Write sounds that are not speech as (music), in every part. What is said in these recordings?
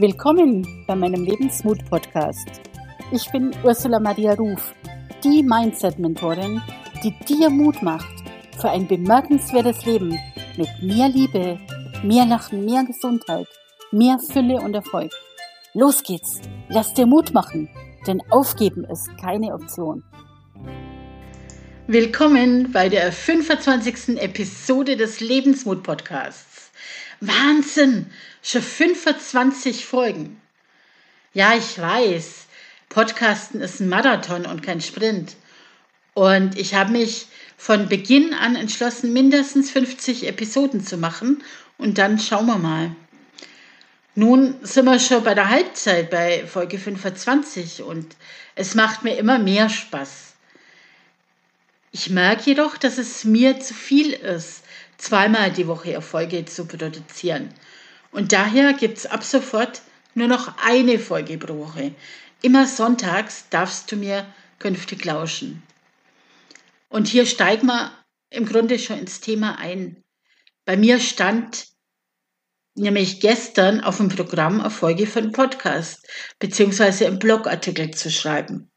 Willkommen bei meinem Lebensmut-Podcast. Ich bin Ursula Maria Ruf, die Mindset-Mentorin, die dir Mut macht für ein bemerkenswertes Leben mit mehr Liebe, mehr Lachen, mehr Gesundheit, mehr Fülle und Erfolg. Los geht's, lass dir Mut machen, denn aufgeben ist keine Option. Willkommen bei der 25. Episode des Lebensmut-Podcasts. Wahnsinn! Schon 25 Folgen. Ja, ich weiß, Podcasten ist ein Marathon und kein Sprint. Und ich habe mich von Beginn an entschlossen, mindestens 50 Episoden zu machen. Und dann schauen wir mal. Nun sind wir schon bei der Halbzeit bei Folge 25 und es macht mir immer mehr Spaß. Ich merke jedoch, dass es mir zu viel ist, zweimal die Woche Erfolge zu produzieren. Und daher gibt es ab sofort nur noch eine Folge pro Woche. Immer sonntags darfst du mir künftig lauschen. Und hier steigen wir im Grunde schon ins Thema ein. Bei mir stand nämlich gestern auf dem Programm Erfolge einen Podcast beziehungsweise einen Blogartikel zu schreiben.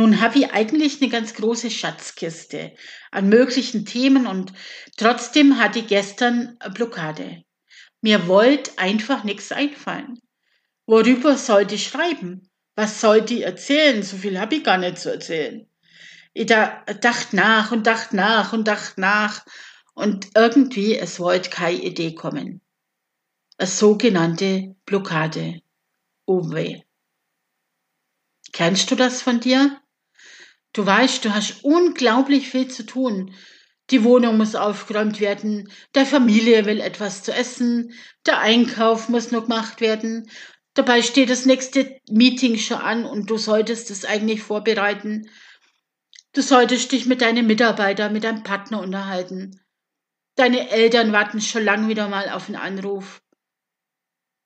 Nun habe ich eigentlich eine ganz große Schatzkiste an möglichen Themen und trotzdem hatte ich gestern eine Blockade. Mir wollte einfach nichts einfallen. Worüber sollte ich schreiben? Was sollte ich erzählen? So viel habe ich gar nicht zu erzählen. Ich da, dachte nach und dachte nach und dachte nach und irgendwie, es wollte keine Idee kommen. Eine sogenannte Blockade. Oh weh. Kennst du das von dir? Du weißt, du hast unglaublich viel zu tun. Die Wohnung muss aufgeräumt werden, der Familie will etwas zu essen, der Einkauf muss noch gemacht werden. Dabei steht das nächste Meeting schon an und du solltest es eigentlich vorbereiten. Du solltest dich mit deinen Mitarbeitern, mit deinem Partner unterhalten. Deine Eltern warten schon lang wieder mal auf einen Anruf.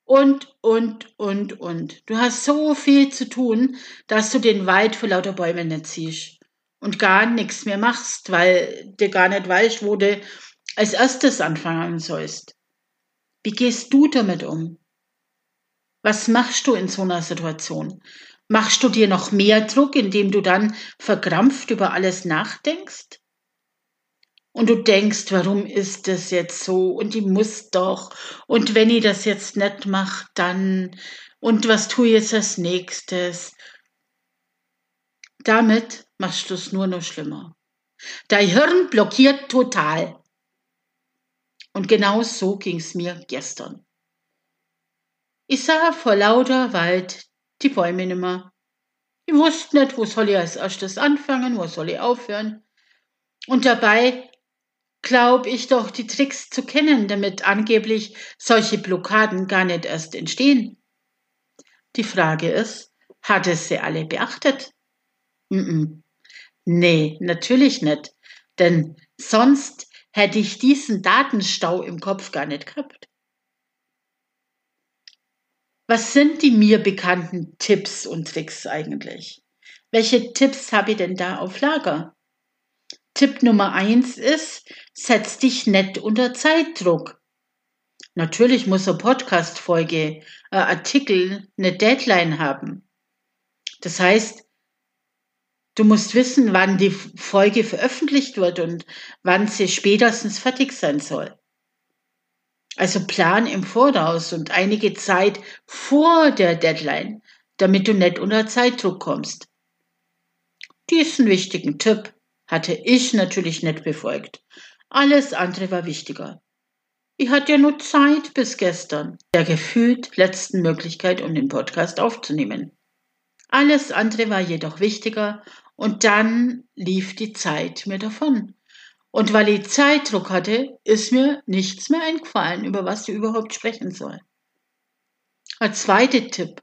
Und, und, und, und. Du hast so viel zu tun, dass du den Wald vor lauter Bäumen nicht siehst und gar nichts mehr machst, weil du gar nicht weißt, wo du als erstes anfangen sollst. Wie gehst du damit um? Was machst du in so einer Situation? Machst du dir noch mehr Druck, indem du dann verkrampft über alles nachdenkst? Und du denkst, warum ist das jetzt so? Und ich muss doch. Und wenn ich das jetzt nicht mache, dann. Und was tue ich jetzt als nächstes? Damit machst du es nur noch schlimmer. Dein Hirn blockiert total. Und genau so ging es mir gestern. Ich sah vor lauter Wald die Bäume nimmer. Ich wusste nicht, wo soll ich als erstes anfangen, wo soll ich aufhören. Und dabei glaube ich doch die Tricks zu kennen, damit angeblich solche Blockaden gar nicht erst entstehen. Die Frage ist, hat es sie alle beachtet? Mm -mm. Nee, natürlich nicht. Denn sonst hätte ich diesen Datenstau im Kopf gar nicht gehabt. Was sind die mir bekannten Tipps und Tricks eigentlich? Welche Tipps habe ich denn da auf Lager? Tipp Nummer eins ist, setz dich nett unter Zeitdruck. Natürlich muss eine Podcast-Folge, ein Artikel eine Deadline haben. Das heißt, Du musst wissen, wann die Folge veröffentlicht wird und wann sie spätestens fertig sein soll. Also plan im Voraus und einige Zeit vor der Deadline, damit du nicht unter Zeitdruck kommst. Diesen wichtigen Tipp hatte ich natürlich nicht befolgt. Alles andere war wichtiger. Ich hatte ja nur Zeit bis gestern, der gefühlt letzten Möglichkeit, um den Podcast aufzunehmen. Alles andere war jedoch wichtiger und dann lief die Zeit mir davon. Und weil ich Zeitdruck hatte, ist mir nichts mehr eingefallen, über was ich überhaupt sprechen soll. Ein zweiter Tipp.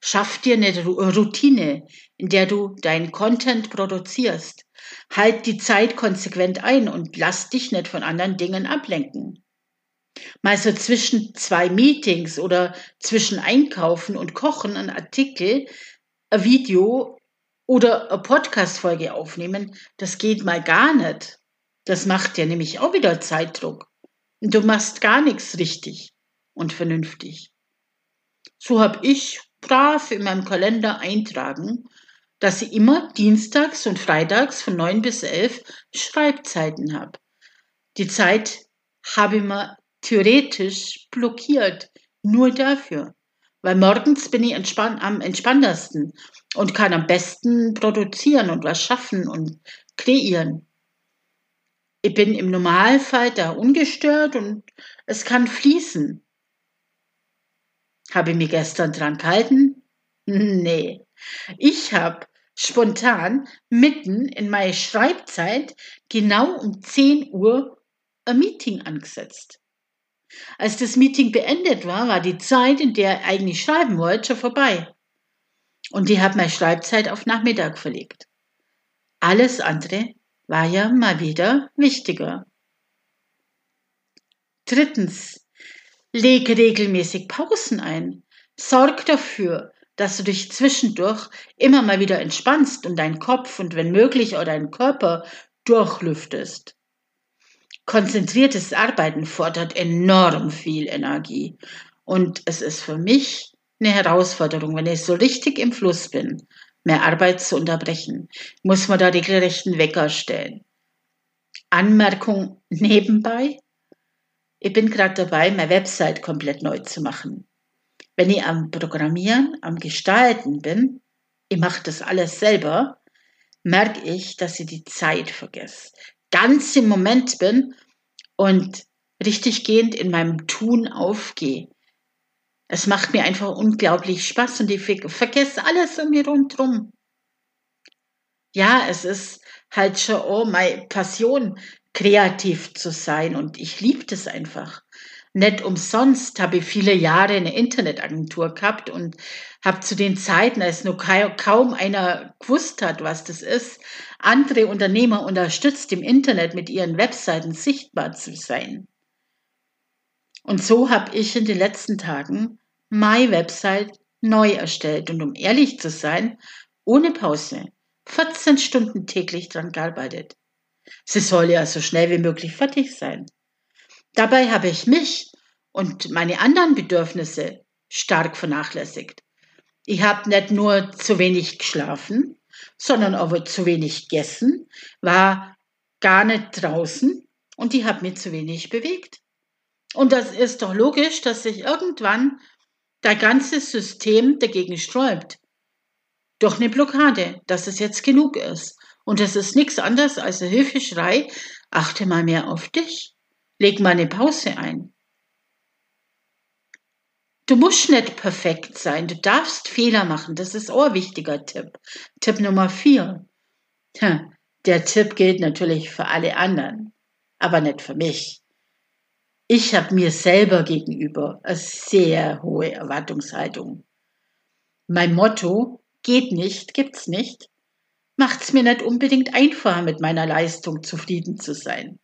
Schaff dir eine Routine, in der du deinen Content produzierst. Halt die Zeit konsequent ein und lass dich nicht von anderen Dingen ablenken. Mal so zwischen zwei Meetings oder zwischen Einkaufen und Kochen ein Artikel, ein Video oder eine Podcast-Folge aufnehmen, das geht mal gar nicht. Das macht ja nämlich auch wieder Zeitdruck. Du machst gar nichts richtig und vernünftig. So habe ich brav in meinem Kalender eintragen, dass ich immer dienstags und freitags von 9 bis 11 Schreibzeiten habe. Die Zeit habe ich mir theoretisch blockiert, nur dafür. Weil morgens bin ich entspann am entspanntesten und kann am besten produzieren und was schaffen und kreieren. Ich bin im Normalfall da ungestört und es kann fließen. Habe ich mich gestern dran gehalten? Nee. Ich habe spontan mitten in meine Schreibzeit genau um 10 Uhr ein Meeting angesetzt. Als das Meeting beendet war, war die Zeit, in der ich eigentlich schreiben wollte, schon vorbei. Und ich habe meine Schreibzeit auf Nachmittag verlegt. Alles andere war ja mal wieder wichtiger. Drittens, lege regelmäßig Pausen ein. Sorg dafür, dass du dich zwischendurch immer mal wieder entspannst und deinen Kopf und wenn möglich auch deinen Körper durchlüftest. Konzentriertes Arbeiten fordert enorm viel Energie und es ist für mich eine Herausforderung, wenn ich so richtig im Fluss bin, mehr Arbeit zu unterbrechen, muss man da regelrechten Wecker stellen. Anmerkung nebenbei. Ich bin gerade dabei, meine Website komplett neu zu machen. Wenn ich am Programmieren, am Gestalten bin, ich mache das alles selber, merke ich, dass ich die Zeit vergesse. Ganz im Moment bin und richtig gehend in meinem Tun aufgehe. Es macht mir einfach unglaublich Spaß und ich vergesse alles um mich rundherum. Ja, es ist halt schon oh, meine Passion, kreativ zu sein und ich liebe das einfach. Nicht umsonst habe ich viele Jahre eine Internetagentur gehabt und habe zu den Zeiten, als nur kaum einer gewusst hat, was das ist, andere Unternehmer unterstützt, im Internet mit ihren Webseiten sichtbar zu sein. Und so habe ich in den letzten Tagen My Website neu erstellt und um ehrlich zu sein, ohne Pause, 14 Stunden täglich dran gearbeitet. Sie soll ja so schnell wie möglich fertig sein. Dabei habe ich mich und meine anderen Bedürfnisse stark vernachlässigt. Ich habe nicht nur zu wenig geschlafen, sondern auch zu wenig gegessen, war gar nicht draußen und ich habe mich zu wenig bewegt. Und das ist doch logisch, dass sich irgendwann dein ganzes System dagegen sträubt. Durch eine Blockade, dass es jetzt genug ist. Und es ist nichts anderes als ein Hilfeschrei, achte mal mehr auf dich, leg mal eine Pause ein. Du musst nicht perfekt sein, du darfst Fehler machen, das ist auch ein wichtiger Tipp. Tipp Nummer vier. Der Tipp gilt natürlich für alle anderen, aber nicht für mich ich habe mir selber gegenüber eine sehr hohe Erwartungshaltung. Mein Motto, geht nicht, gibt's nicht, macht's mir nicht unbedingt einfacher, mit meiner Leistung zufrieden zu sein.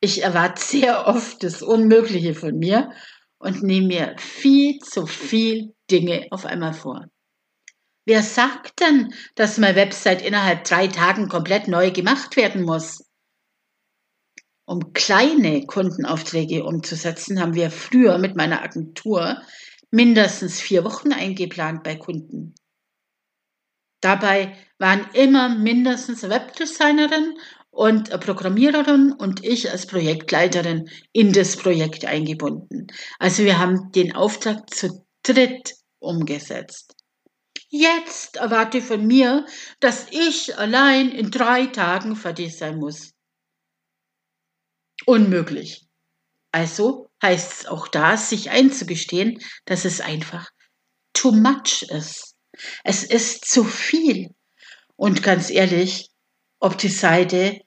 Ich erwarte sehr oft das Unmögliche von mir und nehme mir viel zu viel Dinge auf einmal vor. Wer sagt denn, dass meine Website innerhalb drei Tagen komplett neu gemacht werden muss? Um kleine Kundenaufträge umzusetzen, haben wir früher mit meiner Agentur mindestens vier Wochen eingeplant bei Kunden. Dabei waren immer mindestens Webdesignerin und Programmiererin und ich als Projektleiterin in das Projekt eingebunden. Also wir haben den Auftrag zu dritt umgesetzt. Jetzt erwarte von mir, dass ich allein in drei Tagen fertig sein muss unmöglich. Also heißt es auch da, sich einzugestehen, dass es einfach too much ist. Es ist zu viel. Und ganz ehrlich, ob die Seite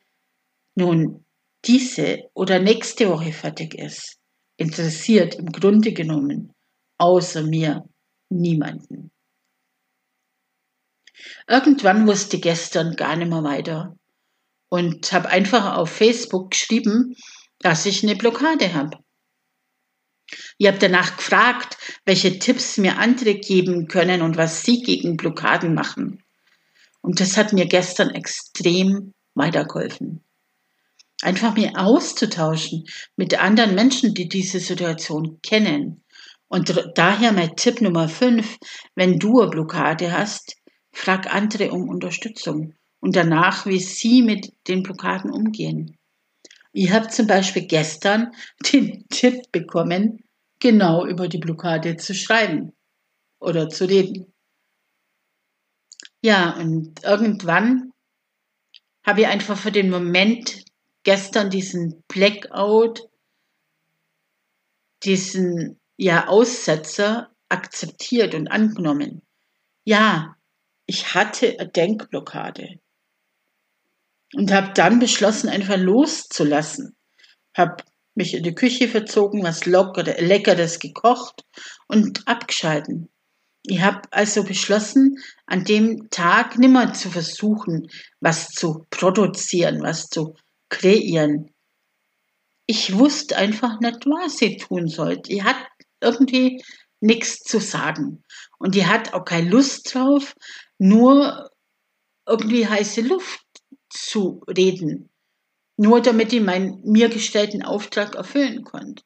nun diese oder nächste Woche fertig ist, interessiert im Grunde genommen außer mir niemanden. Irgendwann wusste gestern gar nicht mehr weiter und habe einfach auf Facebook geschrieben, dass ich eine Blockade habe. Ich habe danach gefragt, welche Tipps mir andere geben können und was sie gegen Blockaden machen. Und das hat mir gestern extrem weitergeholfen. Einfach mir auszutauschen mit anderen Menschen, die diese Situation kennen Und daher mein Tipp Nummer 5, wenn du eine Blockade hast, frag andere um Unterstützung und danach, wie sie mit den Blockaden umgehen. Ich habe zum Beispiel gestern (laughs) den Tipp bekommen, genau über die Blockade zu schreiben oder zu reden. Ja, und irgendwann habe ich einfach für den Moment gestern diesen Blackout, diesen ja Aussetzer akzeptiert und angenommen. Ja, ich hatte eine Denkblockade und habe dann beschlossen, einfach loszulassen. Habe mich in die Küche verzogen, was Leckeres gekocht und abgeschalten. Ich habe also beschlossen, an dem Tag nimmer zu versuchen, was zu produzieren, was zu kreieren. Ich wusste einfach nicht, was ich tun sollte. Ich hatte irgendwie nichts zu sagen. Und die hat auch keine Lust drauf, nur irgendwie heiße Luft zu reden. Nur damit ich meinen mir gestellten Auftrag erfüllen konnte.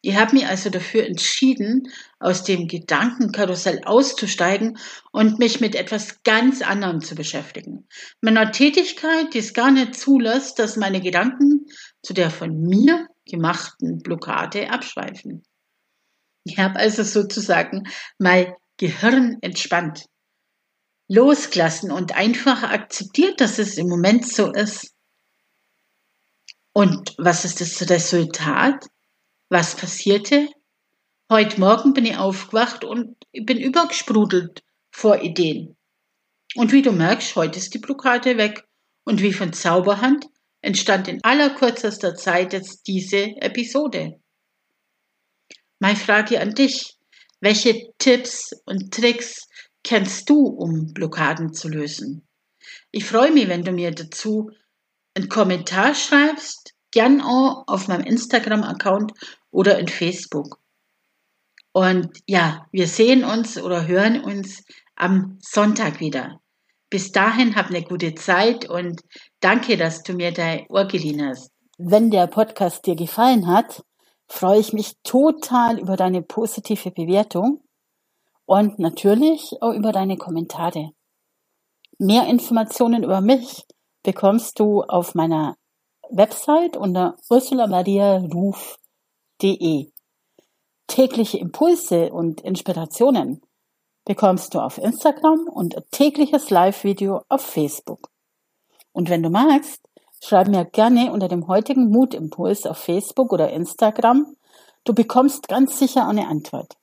Ich habe mich also dafür entschieden, aus dem Gedankenkarussell auszusteigen und mich mit etwas ganz anderem zu beschäftigen. Meiner Tätigkeit, die es gar nicht zulässt, dass meine Gedanken zu der von mir gemachten Blockade abschweifen. Ich habe also sozusagen mein Gehirn entspannt, losgelassen und einfach akzeptiert, dass es im Moment so ist. Und was ist das Resultat? Was passierte? Heute Morgen bin ich aufgewacht und bin übergesprudelt vor Ideen. Und wie du merkst, heute ist die Blockade weg. Und wie von Zauberhand entstand in allerkürzester Zeit jetzt diese Episode. Meine Frage an dich. Welche Tipps und Tricks kennst du, um Blockaden zu lösen? Ich freue mich, wenn du mir dazu einen Kommentar schreibst, gern auch auf meinem Instagram-Account oder in Facebook. Und ja, wir sehen uns oder hören uns am Sonntag wieder. Bis dahin hab eine gute Zeit und danke, dass du mir dein Ohr geliehen hast. Wenn der Podcast dir gefallen hat, freue ich mich total über deine positive Bewertung und natürlich auch über deine Kommentare. Mehr Informationen über mich bekommst du auf meiner Website unter ursulamariaruf.de. Tägliche Impulse und Inspirationen bekommst du auf Instagram und tägliches Live-Video auf Facebook. Und wenn du magst, Schreib mir gerne unter dem heutigen Mutimpuls auf Facebook oder Instagram. Du bekommst ganz sicher eine Antwort.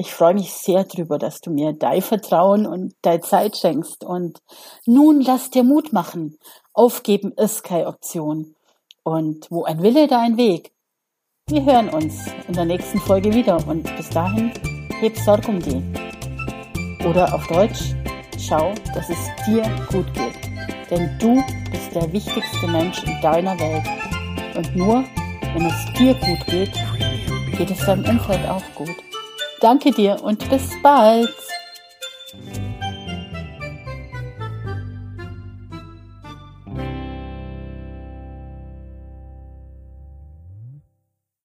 Ich freue mich sehr drüber, dass du mir dein Vertrauen und deine Zeit schenkst. Und nun lass dir Mut machen. Aufgeben ist keine Option. Und wo ein Wille, da ein Weg. Wir hören uns in der nächsten Folge wieder und bis dahin heb Sorg um die. Oder auf Deutsch, schau, dass es dir gut geht. Denn du bist der wichtigste Mensch in deiner Welt. Und nur, wenn es dir gut geht, geht es deinem Umfeld auch gut. Danke dir und bis bald.